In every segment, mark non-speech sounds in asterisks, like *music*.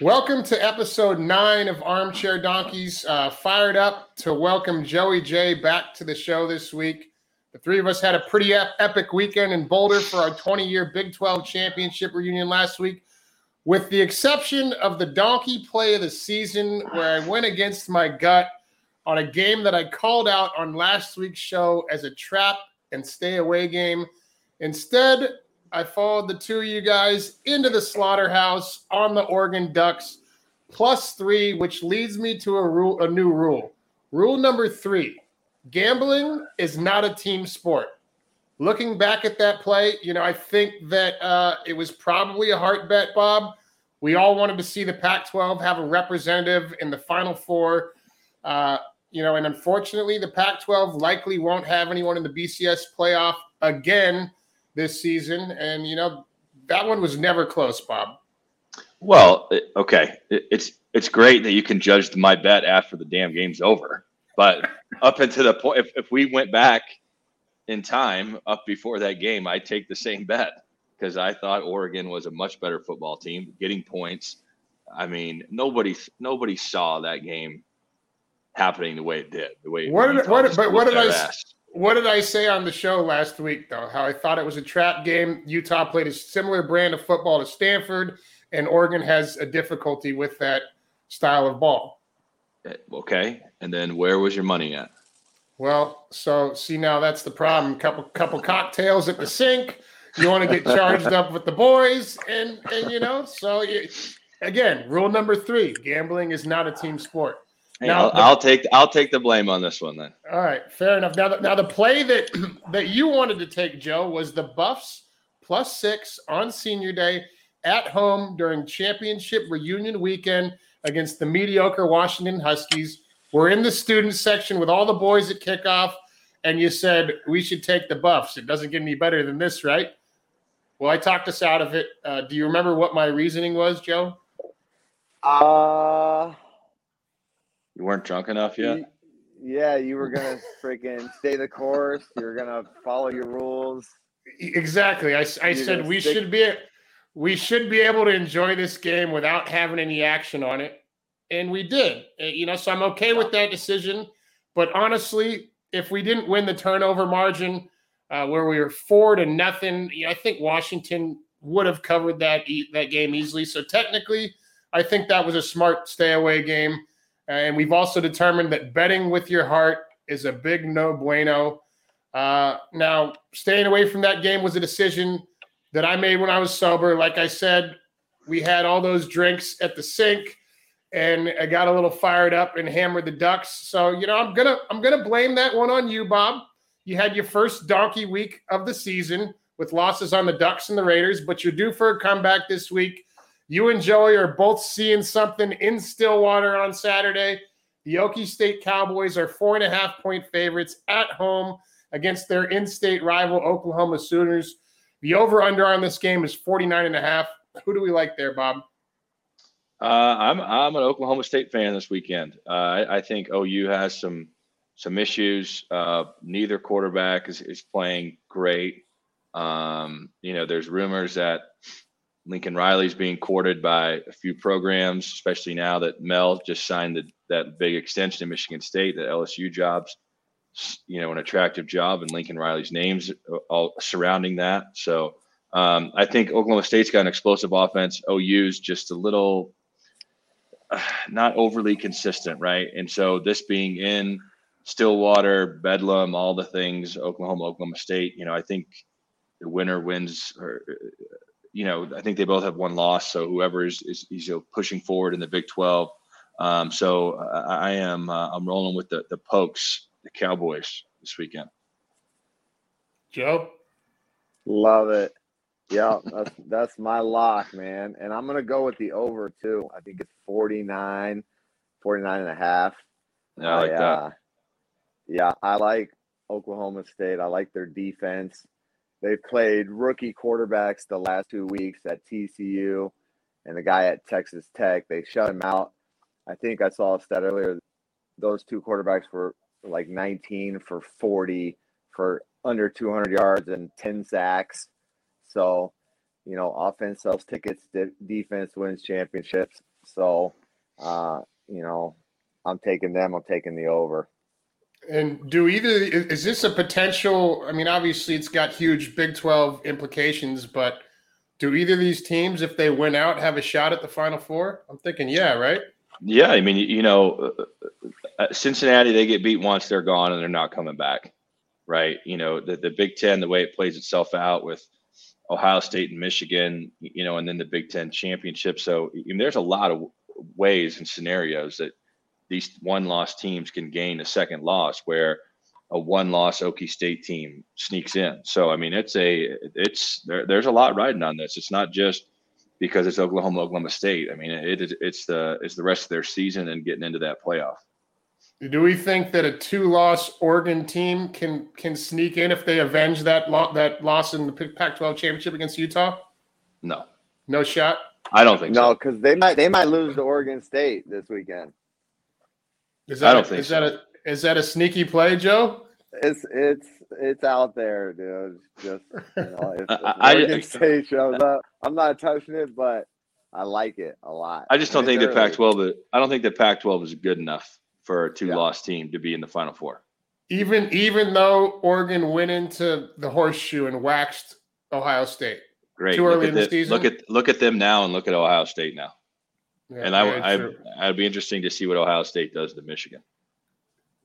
Welcome to episode nine of Armchair Donkeys. Uh, fired up to welcome Joey J back to the show this week. The three of us had a pretty ep- epic weekend in Boulder for our 20 year Big 12 championship reunion last week, with the exception of the donkey play of the season, where I went against my gut on a game that I called out on last week's show as a trap and stay away game. Instead, I followed the two of you guys into the slaughterhouse on the Oregon Ducks plus three, which leads me to a rule, a new rule. Rule number three: gambling is not a team sport. Looking back at that play, you know, I think that uh, it was probably a heart bet, Bob. We all wanted to see the Pac-12 have a representative in the Final Four. Uh, you know, and unfortunately, the Pac-12 likely won't have anyone in the BCS playoff again this season, and you know that one was never close, Bob. Well, okay, it's it's great that you can judge my bet after the damn game's over, but *laughs* up until the point, if, if we went back in time up before that game, I take the same bet because I thought Oregon was a much better football team, getting points. I mean, nobody nobody saw that game happening the way it did. The way what did, what, but what did I? Ass. What did I say on the show last week, though? How I thought it was a trap game. Utah played a similar brand of football to Stanford, and Oregon has a difficulty with that style of ball. Eh, okay, and then where was your money at? Well, so see now that's the problem. Couple couple cocktails at the sink. You want to get charged up with the boys, and and you know, so you, again, rule number three: gambling is not a team sport. Hey, now, I'll, the, I'll, take I'll take the blame on this one then. All right, fair enough. Now, the, now the play that *clears throat* that you wanted to take, Joe, was the Buffs plus six on Senior Day at home during championship reunion weekend against the mediocre Washington Huskies. We're in the student section with all the boys at kickoff, and you said we should take the Buffs. It doesn't get any better than this, right? Well, I talked us out of it. Uh, do you remember what my reasoning was, Joe? Uh you weren't drunk enough yet. Yeah, you were gonna freaking stay the course. You were gonna follow your rules. Exactly. I, I said we stick- should be we should be able to enjoy this game without having any action on it, and we did. Uh, you know, so I'm okay with that decision. But honestly, if we didn't win the turnover margin, uh, where we were four to nothing, I think Washington would have covered that that game easily. So technically, I think that was a smart stay away game. And we've also determined that betting with your heart is a big no bueno. Uh, now, staying away from that game was a decision that I made when I was sober. Like I said, we had all those drinks at the sink, and I got a little fired up and hammered the Ducks. So you know, I'm gonna I'm gonna blame that one on you, Bob. You had your first donkey week of the season with losses on the Ducks and the Raiders, but you're due for a comeback this week. You and Joey are both seeing something in Stillwater on Saturday. The Okie State Cowboys are four and a half point favorites at home against their in state rival, Oklahoma Sooners. The over under on this game is 49 and a half. Who do we like there, Bob? Uh, I'm I'm an Oklahoma State fan this weekend. Uh, I, I, think OU has some some issues. Uh, neither quarterback is, is playing great. Um, you know, there's rumors that Lincoln Riley's being courted by a few programs, especially now that Mel just signed the, that big extension in Michigan State, that LSU jobs, you know, an attractive job, and Lincoln Riley's names all surrounding that. So um, I think Oklahoma State's got an explosive offense. OU's just a little uh, not overly consistent, right? And so this being in Stillwater, Bedlam, all the things, Oklahoma, Oklahoma State, you know, I think the winner wins or you know, I think they both have one loss. So whoever is, is, is you know, pushing forward in the Big 12. Um, so I, I am uh, I'm rolling with the the Pokes, the Cowboys this weekend. Joe, love it. Yeah, that's *laughs* that's my lock, man. And I'm gonna go with the over too. I think it's 49, 49 and a half. Yeah, I like I, that. Uh, yeah, I like Oklahoma State. I like their defense. They've played rookie quarterbacks the last two weeks at TCU and the guy at Texas Tech. They shut him out. I think I saw a stat earlier. Those two quarterbacks were like 19 for 40 for under 200 yards and 10 sacks. So, you know, offense sells tickets, defense wins championships. So, uh, you know, I'm taking them. I'm taking the over. And do either is this a potential? I mean, obviously, it's got huge Big Twelve implications, but do either of these teams, if they win out, have a shot at the Final Four? I'm thinking, yeah, right. Yeah, I mean, you know, uh, Cincinnati they get beat once, they're gone, and they're not coming back, right? You know, the the Big Ten, the way it plays itself out with Ohio State and Michigan, you know, and then the Big Ten championship. So I mean, there's a lot of ways and scenarios that these one loss teams can gain a second loss where a one loss Okie State team sneaks in. So I mean it's a it's there, there's a lot riding on this. It's not just because it's Oklahoma Oklahoma State. I mean it, it's the it's the rest of their season and getting into that playoff. Do we think that a two-loss Oregon team can can sneak in if they avenge that lo- that loss in the Pac-12 championship against Utah? No, no shot. I don't think no, because they might they might lose to Oregon State this weekend. Is that I don't a, think is so. that a is that a sneaky play, Joe? It's it's it's out there, dude. Just you know, *laughs* if, if I, Oregon I, State shows up, I'm not touching it, but I like it a lot. I just don't think the Pac-12. I don't think the Pac-12 is good enough for a two-loss yeah. team to be in the Final Four. Even even though Oregon went into the horseshoe and waxed Ohio State. Great. Too early in the, the season. Look at look at them now and look at Ohio State now. Yeah, and I, I, I'd be interesting to see what Ohio State does to Michigan.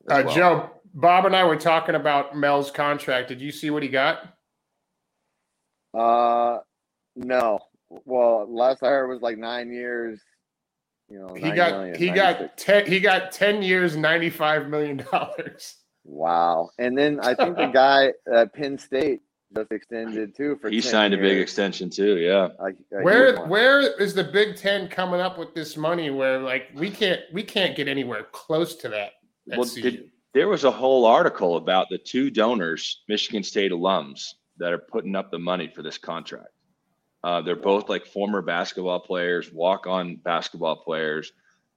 Uh, well. Joe, Bob and I were talking about Mel's contract. Did you see what he got? Uh, no. Well, last I heard was like nine years. You know, he got million, he 96. got ten he got ten years, ninety five million dollars. Wow! And then I think the *laughs* guy at Penn State just extended too for. He signed years. a big extension too. Yeah. where where is the Big Ten coming up with this money? Where like we can't we can't get anywhere close to that. Well, did, there was a whole article about the two donors, Michigan State alums, that are putting up the money for this contract. Uh, they're both like former basketball players, walk-on basketball players.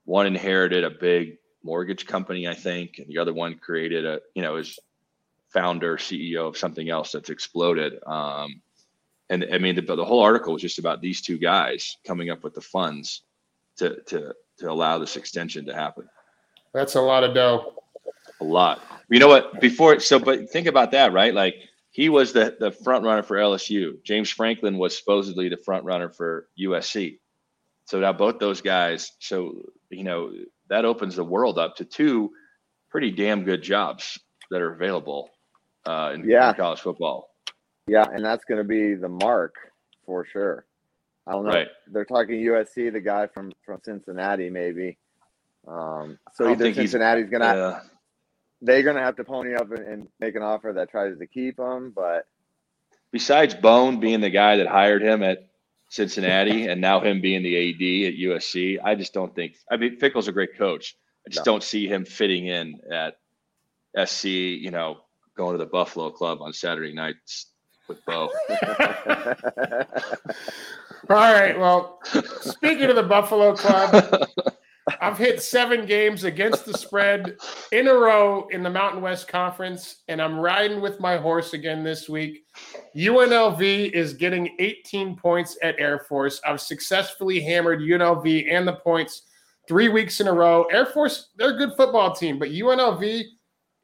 One inherited a big mortgage company, I think, and the other one created a, you know, is founder, CEO of something else that's exploded. Um, and I mean, the, the whole article was just about these two guys coming up with the funds to to to allow this extension to happen. That's a lot of dough. A lot. You know what? Before so, but think about that, right? Like he was the the front runner for LSU. James Franklin was supposedly the front runner for USC. So now both those guys. So you know that opens the world up to two pretty damn good jobs that are available uh, in, yeah. in college football. Yeah, and that's going to be the mark for sure. I don't know. Right. They're talking USC, the guy from from Cincinnati, maybe. Um, so either Cincinnati's going to yeah. they're going to have to pony up and, and, make an offer that tries to keep him. But besides Bohn being the guy that hired him at Cincinnati, *laughs* and now him being the AD at USC, I just don't think. I mean, Fickell's a great coach. I just no. don't see him fitting in at SC. You know, going to the Buffalo Club on Saturday nights with Bo. *laughs* All right. Well, speaking of the Buffalo Club, I've hit seven games against the spread in a row in the Mountain West Conference, and I'm riding with my horse again this week. UNLV is getting 18 points at Air Force. I've successfully hammered UNLV and the points three weeks in a row. Air Force, they're a good football team, but UNLV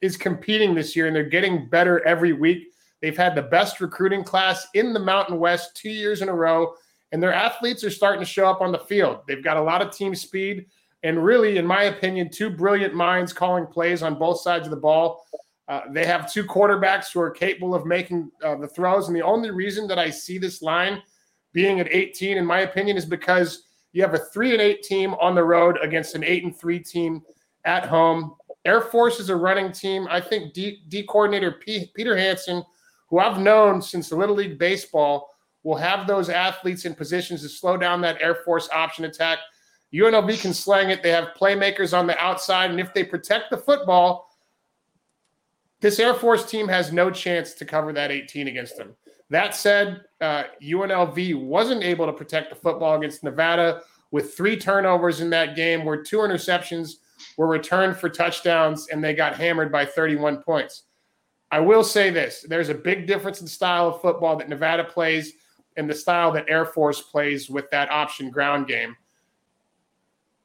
is competing this year and they're getting better every week. They've had the best recruiting class in the Mountain West two years in a row, and their athletes are starting to show up on the field. They've got a lot of team speed, and really, in my opinion, two brilliant minds calling plays on both sides of the ball. Uh, they have two quarterbacks who are capable of making uh, the throws, and the only reason that I see this line being at 18, in my opinion, is because you have a three and eight team on the road against an eight and three team at home. Air Force is a running team. I think D, D coordinator P, Peter Hansen, who I've known since the Little League Baseball, will have those athletes in positions to slow down that Air Force option attack. UNLV can slang it. They have playmakers on the outside, and if they protect the football, this Air Force team has no chance to cover that 18 against them. That said, uh, UNLV wasn't able to protect the football against Nevada with three turnovers in that game, where two interceptions were returned for touchdowns and they got hammered by 31 points. I will say this there's a big difference in style of football that Nevada plays and the style that Air Force plays with that option ground game.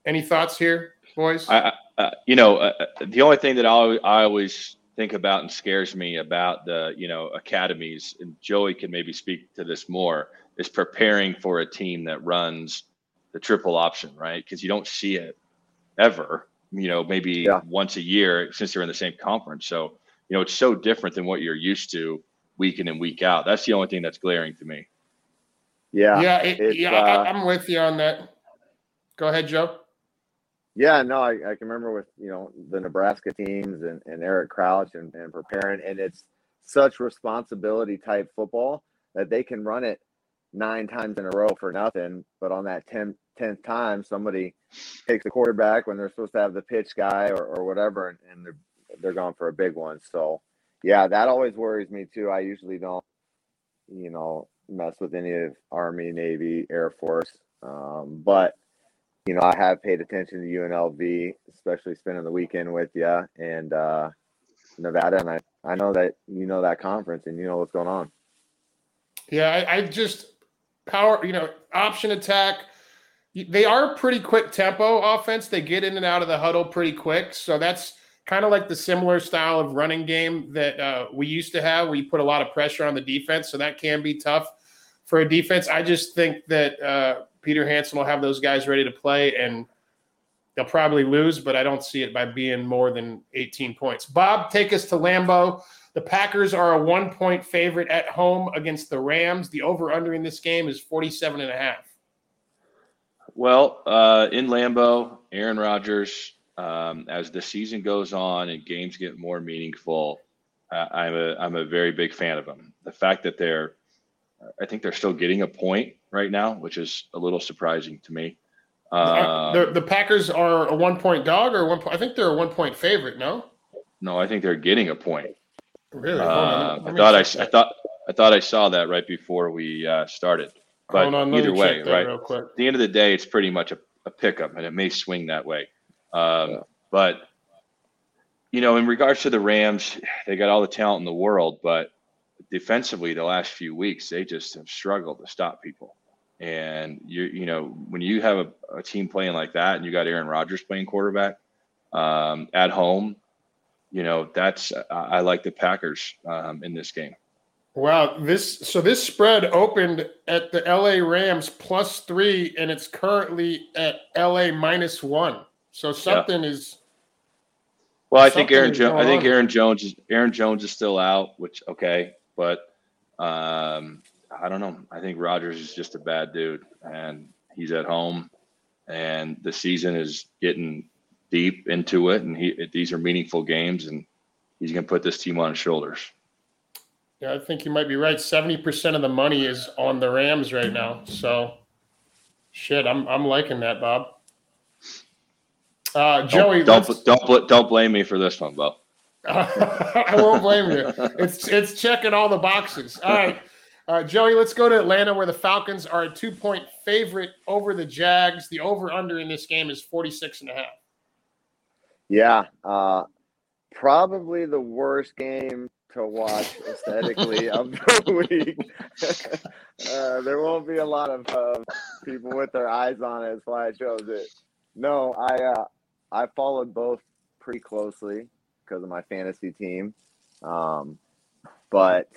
Any thoughts here, boys? I, uh, you know, uh, uh, the only thing that I, I always think about and scares me about the you know academies, and Joey can maybe speak to this more, is preparing for a team that runs the triple option, right? Because you don't see it ever. You know, maybe yeah. once a year since they're in the same conference. So you know, it's so different than what you're used to week in and week out. That's the only thing that's glaring to me. Yeah, yeah, it, yeah. Uh, I'm with you on that. Go ahead, Joe. Yeah, no, I, I, can remember with you know the Nebraska teams and, and Eric Crouch and, and preparing, and it's such responsibility type football that they can run it nine times in a row for nothing, but on that 10th, 10th time, somebody takes the quarterback when they're supposed to have the pitch guy or, or whatever, and, and they're they're going for a big one. So, yeah, that always worries me too. I usually don't, you know, mess with any of Army, Navy, Air Force, um, but you know, I have paid attention to UNLV, especially spending the weekend with you and uh, Nevada, and I I know that you know that conference and you know what's going on. Yeah, I, I just power, you know, option attack. They are pretty quick tempo offense. They get in and out of the huddle pretty quick, so that's kind of like the similar style of running game that uh, we used to have, where you put a lot of pressure on the defense. So that can be tough for a defense. I just think that uh, Peter Hansen will have those guys ready to play, and they'll probably lose, but I don't see it by being more than 18 points. Bob, take us to Lambeau. The Packers are a one point favorite at home against the Rams. The over under in this game is 47 and a half. Well, uh, in Lambeau, Aaron Rodgers, um, as the season goes on and games get more meaningful, uh, I'm a I'm a very big fan of them. The fact that they're, I think they're still getting a point right now, which is a little surprising to me. Uh, the, the Packers are a one point dog or one. Point I think they're a one point favorite. No. No, I think they're getting a point. Really? Uh, I thought I, I thought I thought I saw that right before we uh, started. But on, either way, right? At the end of the day, it's pretty much a, a pickup, and it may swing that way. Um, yeah. But you know, in regards to the Rams, they got all the talent in the world, but defensively, the last few weeks, they just have struggled to stop people. And you you know when you have a, a team playing like that, and you got Aaron Rodgers playing quarterback um, at home, you know that's I like the Packers um, in this game. Wow, this so this spread opened at the LA Rams plus three, and it's currently at LA minus one. So something yeah. is. Well, I think Aaron. Jo- I think Aaron Jones is Aaron Jones is still out, which okay, but um, I don't know. I think Rodgers is just a bad dude, and he's at home, and the season is getting deep into it, and he these are meaningful games, and he's going to put this team on his shoulders. Yeah, I think you might be right. Seventy percent of the money is on the Rams right now, so shit, I'm I'm liking that, Bob. Uh, Joey, don't don't, don't don't blame me for this one, Bob. *laughs* I won't blame you. It's it's checking all the boxes. All right. Uh, Joey, let's go to Atlanta where the Falcons are a two point favorite over the Jags. The over under in this game is 46 and a half. Yeah. Uh, probably the worst game to watch aesthetically of the week. uh, there won't be a lot of uh, people with their eyes on it. That's why I chose it. No, I uh, I followed both pretty closely because of my fantasy team. Um, but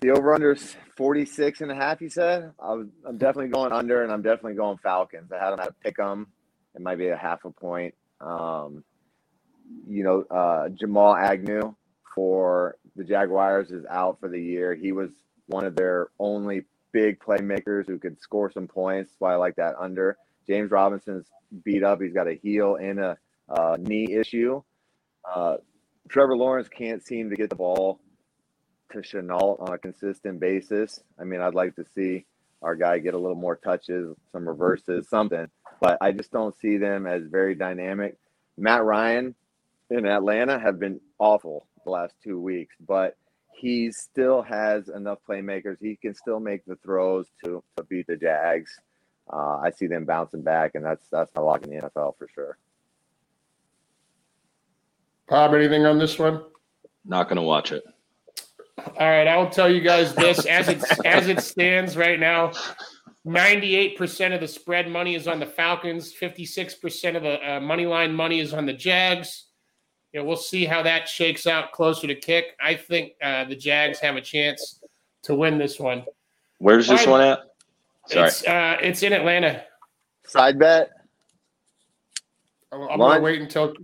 the over under is 46 and a half, you said? I was, I'm definitely going under and I'm definitely going Falcons. I had them at a pick 'em. It might be a half a point. Um, you know, uh, Jamal Agnew for the Jaguars is out for the year. He was one of their only big playmakers who could score some points. That's why I like that under. James Robinson's beat up. He's got a heel and a uh, knee issue. Uh, Trevor Lawrence can't seem to get the ball to Shenault on a consistent basis. I mean, I'd like to see our guy get a little more touches, some reverses, something, but I just don't see them as very dynamic. Matt Ryan in Atlanta have been awful the last two weeks, but he still has enough playmakers. He can still make the throws to, to beat the Jags. Uh, I see them bouncing back, and that's that's my lock in the NFL for sure. Bob, anything on this one? Not going to watch it. All right, I will tell you guys this as it as it stands right now. 98% of the spread money is on the Falcons. 56% of the uh, money line money is on the Jags. You know, we'll see how that shakes out closer to kick. I think uh, the Jags have a chance to win this one. Where's this one at? Sorry. It's, uh, it's in Atlanta. Side bet. I'm gonna wait until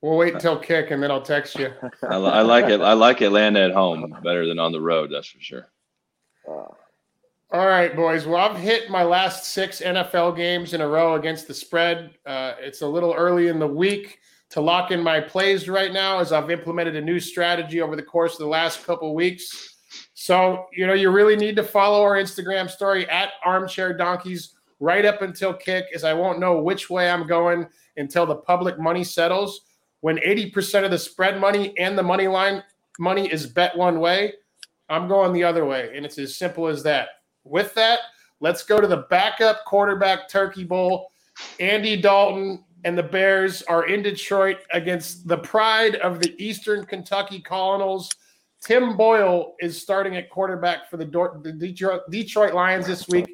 we'll wait until kick, and then I'll text you. *laughs* I, I, like it. I like Atlanta at home better than on the road. That's for sure. Uh, all right, boys. Well, I've hit my last six NFL games in a row against the spread. Uh, it's a little early in the week to lock in my plays right now, as I've implemented a new strategy over the course of the last couple weeks. So, you know, you really need to follow our Instagram story at Armchair Donkeys right up until kick, as I won't know which way I'm going until the public money settles. When 80% of the spread money and the money line money is bet one way, I'm going the other way. And it's as simple as that. With that, let's go to the backup quarterback turkey bowl. Andy Dalton and the Bears are in Detroit against the pride of the Eastern Kentucky Colonels. Tim Boyle is starting at quarterback for the, Detroit, Detroit Lions this week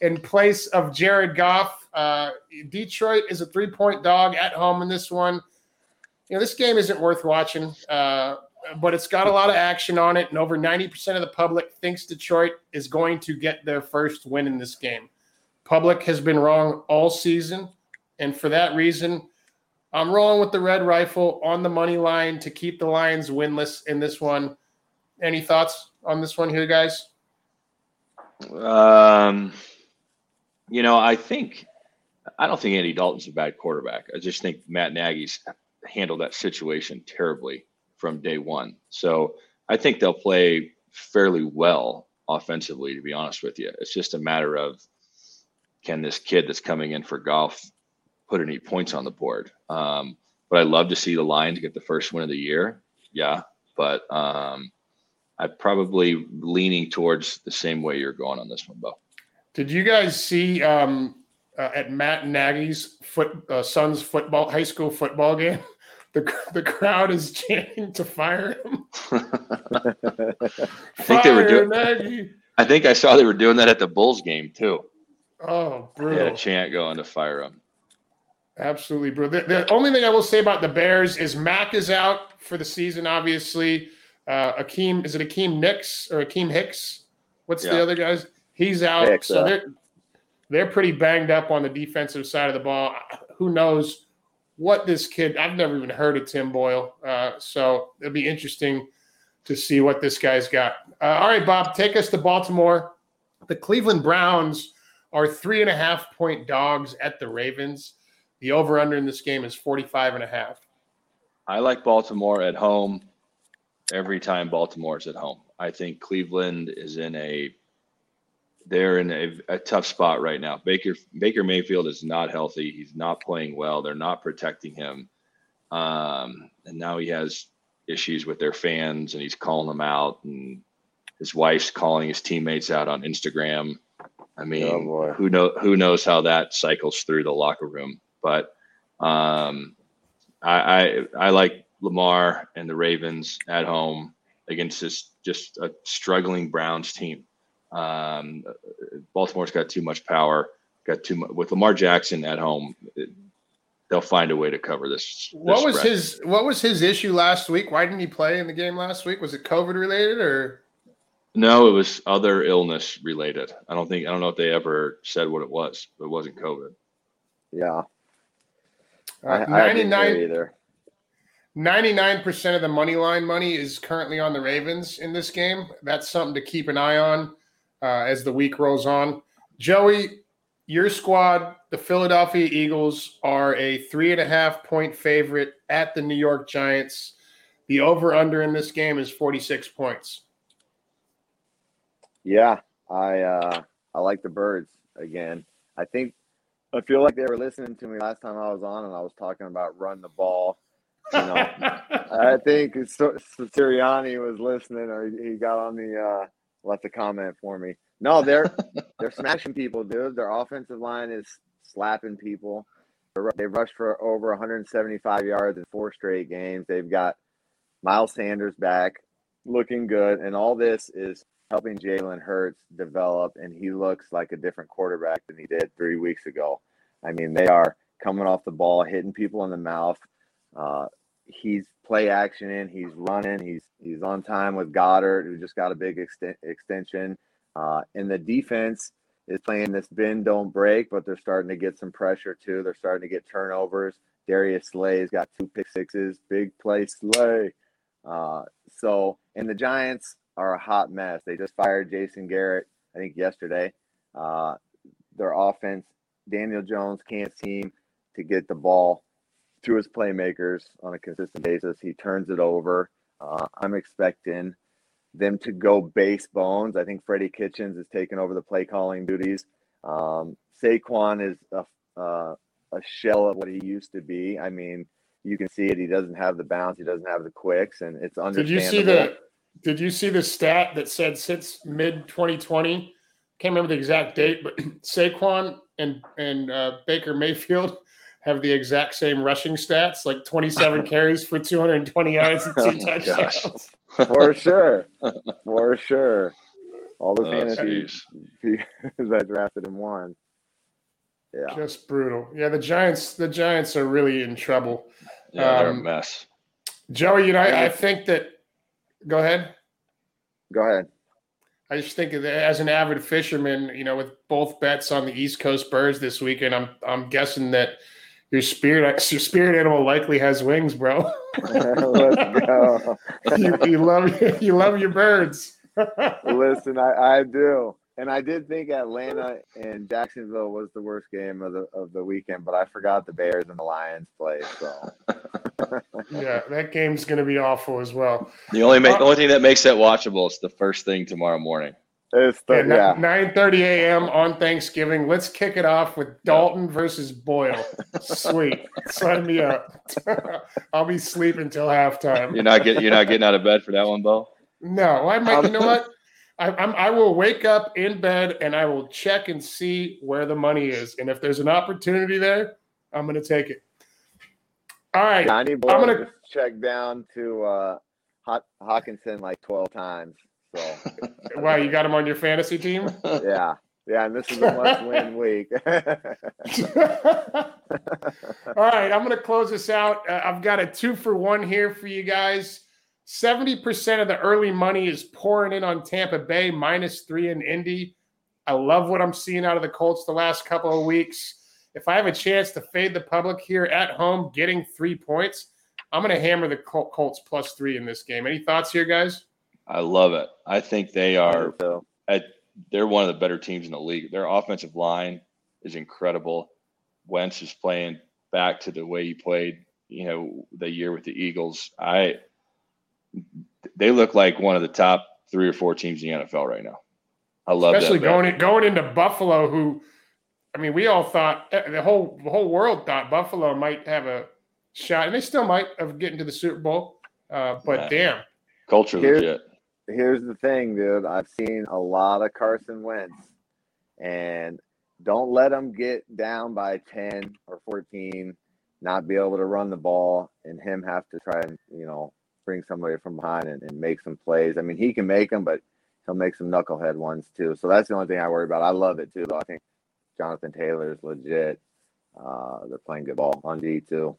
in place of Jared Goff. Uh, Detroit is a three point dog at home in this one. You know, this game isn't worth watching, uh, but it's got a lot of action on it, and over 90% of the public thinks Detroit is going to get their first win in this game. Public has been wrong all season, and for that reason, I'm rolling with the red rifle on the money line to keep the Lions winless in this one. Any thoughts on this one here, guys? Um, you know, I think I don't think Andy Dalton's a bad quarterback. I just think Matt Nagy's handled that situation terribly from day one. So I think they'll play fairly well offensively, to be honest with you. It's just a matter of can this kid that's coming in for Goff put any points on the board? Um, but I love to see the Lions get the first win of the year. Yeah. But um, I'm probably leaning towards the same way you're going on this one, Bo. Did you guys see um, uh, at Matt Nagy's foot uh, son's football high school football game? *laughs* The, the crowd is chanting to fire him. *laughs* I think they were doing. Nagy. I think I saw they were doing that at the Bulls game too. Oh, brutal! They had a chant going to fire him. Absolutely, bro. The, the, only thing I will say about the Bears is Mack is out for the season. Obviously, uh, Akiem is it Akiem Nix or Akiem Hicks? What's yeah. the other guys? He's out, Hicks, so uh, they're they're pretty banged up on the defensive side of the ball. Who knows what this kid? I've never even heard of Tim Boyle, uh, so it'll be interesting to see what this guy's got. Uh, all right, Bob, take us to Baltimore. The Cleveland Browns are three and a half point dogs at the Ravens. The over under in this game is 45 and a half. I like Baltimore at home every time Baltimore's at home. I think Cleveland is in a they're in a, a, tough spot right now. Baker Baker Mayfield is not healthy. He's not playing well. They're not protecting him, um, and now he has issues with their fans, and he's calling them out, and his wife's calling his teammates out on Instagram. I mean, oh who know who knows how that cycles through the locker room? But um, I, I I like Lamar and the Ravens at home against this just a struggling Browns team. Um, Baltimore's got too much power. Got too much with Lamar Jackson at home. It, they'll find a way to cover this. this what was spread. his What was his issue last week? Why didn't he play in the game last week? Was it COVID related or? No, it was other illness related. I don't think I don't know if they ever said what it was. But it wasn't COVID. Yeah. Uh, I, 99 either. 99% of the money line money is currently on the Ravens in this game. That's something to keep an eye on uh, as the week rolls on. Joey, your squad, the Philadelphia Eagles, are a three and a half point favorite at the New York Giants. The over under in this game is 46 points. Yeah, I uh, I like the birds again. I think I feel like they were listening to me last time I was on and I was talking about run the ball. You know, *laughs* I think Sirianni was listening or he got on the uh, left a comment for me. No, they're *laughs* they're smashing people, dude. Their offensive line is slapping people. They've rushed for over 175 yards in four straight games. They've got Miles Sanders back, looking good, and all this is helping Jalen Hurts develop, and he looks like a different quarterback than he did three weeks ago. I mean, they are coming off the ball, hitting people in the mouth. Uh, he's play action in. He's running. He's he's on time with Goedert, who just got a big extension. Uh, and the defense is playing this bend don't break, but they're starting to get some pressure too. They're starting to get turnovers. Darius Slay's got two pick sixes, big play Slay. Uh, so, and the Giants are a hot mess. They just fired Jason Garrett, I think yesterday. Uh, their offense, Daniel Jones can't seem to get the ball to his playmakers on a consistent basis. He turns it over. Uh, I'm expecting them to go base bones. I think Freddie Kitchens is taking over the play calling duties. Um, Saquon is a, uh, a shell of what he used to be. I mean, you can see it. He doesn't have the bounce. He doesn't have the quicks, and it's understandable. Did you see the Did you see the stat that said since mid 2020? Can't remember the exact date, but *clears throat* Saquon and and uh, Baker Mayfield *laughs* have the exact same rushing stats, like 27 *laughs* carries for 220 yards and two *laughs* touchdowns. for sure, for sure. All the oh, fantasy that drafted him won. Yeah, just brutal. Yeah, the Giants. The Giants are really in trouble. Yeah, they're um, a mess. Joey, you know, I, I think that. Go ahead. Go ahead. I just think as an avid fisherman, you know, with both bets on the East Coast birds this weekend, I'm I'm guessing that your spirit *laughs* your spirit animal likely has wings, bro. *laughs* Let's go. you, you, love you love your birds. *laughs* Listen, I, I do. And I did think Atlanta and Jacksonville was the worst game of the of the weekend, but I forgot the Bears and the Lions played. So *laughs* yeah, that game's going to be awful as well. The only ma- uh, the only thing that makes that watchable is the first thing tomorrow morning. It's the, yeah, nine thirty a.m. on Thanksgiving. Let's kick it off with Dalton versus Boyle. Sweet, *laughs* sign me up. *laughs* I'll be sleeping until halftime. You're not getting you're not getting out of bed for that one, Bo. No, I might. You know what? I, I'm, I will wake up in bed and I will check and see where the money is, and if there's an opportunity there, I'm going to take it. All right, Johnny Boyle I'm gonna check down to uh, Hockenson like 12 times. So *laughs* wow, you got him on your fantasy team? Yeah. Yeah, and this is a must-win *laughs* week. *laughs* All right, I'm going to close this out. Uh, I've got a two for one here for you guys. 70% of the early money is pouring in on Tampa Bay, minus three in Indy. I love what I'm seeing out of the Colts the last couple of weeks. If I have a chance to fade the public here at home, getting three points, I'm going to hammer the Colts plus three in this game. Any thoughts here, guys? I love it. I think they are at, they're one of the better teams in the league. Their offensive line is incredible. Wentz is playing back to the way he played, you know, the year with the Eagles. I they look like one of the top three or four teams in the NFL right now. I love it. especially going in, going into Buffalo. Who, I mean, we all thought eh, the whole the whole world thought Buffalo might have a shot, and they still might of getting to the Super Bowl. Uh, but yeah. damn, culture legit here's the thing, dude. I've seen a lot of Carson Wentz, and don't let him get down by 10 or 14, not be able to run the ball, and him have to try and, you know, bring somebody from behind and, and make some plays. I mean, he can make them, but he'll make some knucklehead ones too. So that's the only thing I worry about. I love it too, though. I think Jonathan Taylor is legit. Uh, they're playing good ball on D too.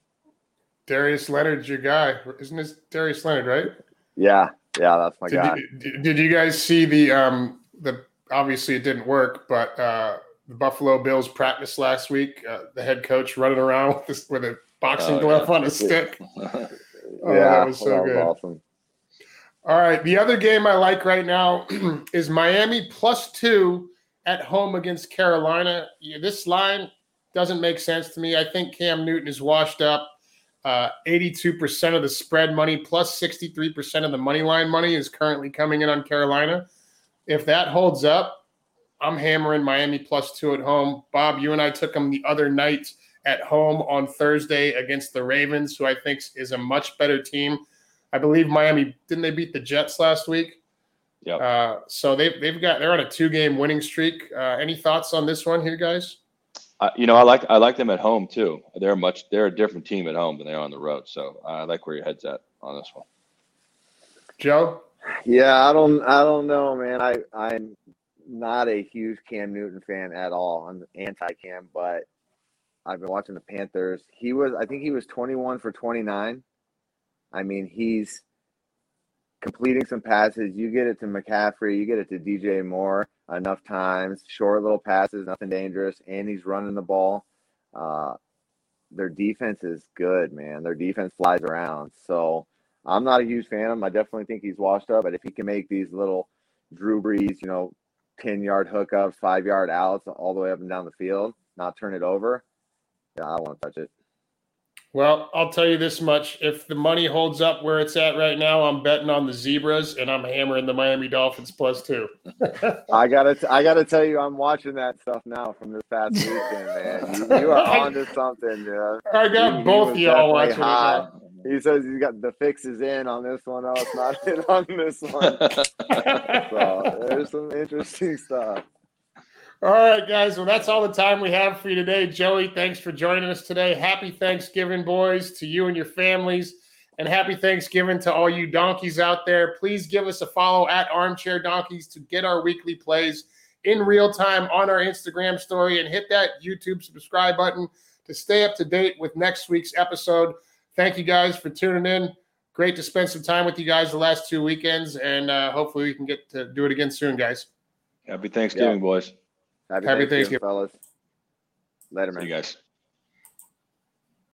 Darius Leonard's your guy, isn't this Darius Leonard, right? Yeah, yeah, that's my did guy. You, did you guys see the um the obviously it didn't work, but uh the Buffalo Bills practice last week, uh, the head coach running around *laughs* with this, with a boxing oh, glove yeah. on a stick. *laughs* oh, yeah, that was so that was good. Awesome. All right, the other game I like right now *clears throat* is Miami plus two at home against Carolina. This line doesn't make sense to me. I think Cam Newton is washed up. Uh, 82% of the spread money plus 63% of the money line money is currently coming in on Carolina. If that holds up, I'm hammering Miami plus two at home. Bob, you and I took them the other night at home on Thursday against the Ravens, who I think is a much better team. I believe Miami didn't they beat the Jets last week? Yeah. Uh, so they've they've got they're on a two game winning streak. Uh, any thoughts on this one here, guys? you know, I like I like them at home too. They're much they're a different team at home than they are on the road. So I like where your head's at on this one. Joe, Yeah, I don't I don't know, man. I I'm not a huge Cam Newton fan at all. I'm anti Cam, but I've been watching the Panthers. He was I think he was 21 for 29. I mean, he's completing some passes. You get it to McCaffrey, you get it to DJ Moore enough times, short little passes, nothing dangerous, and he's running the ball. Uh, their defense is good, man. Their defense flies around. So I'm not a huge fan of him. I definitely think he's washed up, but if he can make these little Drew Brees, you know, 10 yard hookups, five yard outs all the way up and down the field, not turn it over, yeah, I won't touch it. Well, I'll tell you this much. If the money holds up where it's at right now, I'm betting on the zebras and I'm hammering the Miami Dolphins plus two. *laughs* I gotta t- I gotta tell you, I'm watching that stuff now from this past weekend, man. You, you are *laughs* onto something, dude. I got he, both he y'all watching hot. He says he's got the fix is in on this one. Oh, it's not in *laughs* on this one. so there's some interesting stuff. All right, guys. Well, that's all the time we have for you today. Joey, thanks for joining us today. Happy Thanksgiving, boys, to you and your families. And happy Thanksgiving to all you donkeys out there. Please give us a follow at Armchair Donkeys to get our weekly plays in real time on our Instagram story and hit that YouTube subscribe button to stay up to date with next week's episode. Thank you guys for tuning in. Great to spend some time with you guys the last two weekends, and uh, hopefully we can get to do it again soon, guys. Happy Thanksgiving, yeah. boys. Happy, Happy Thanksgiving, Thanksgiving, fellas. Later, man. See you guys.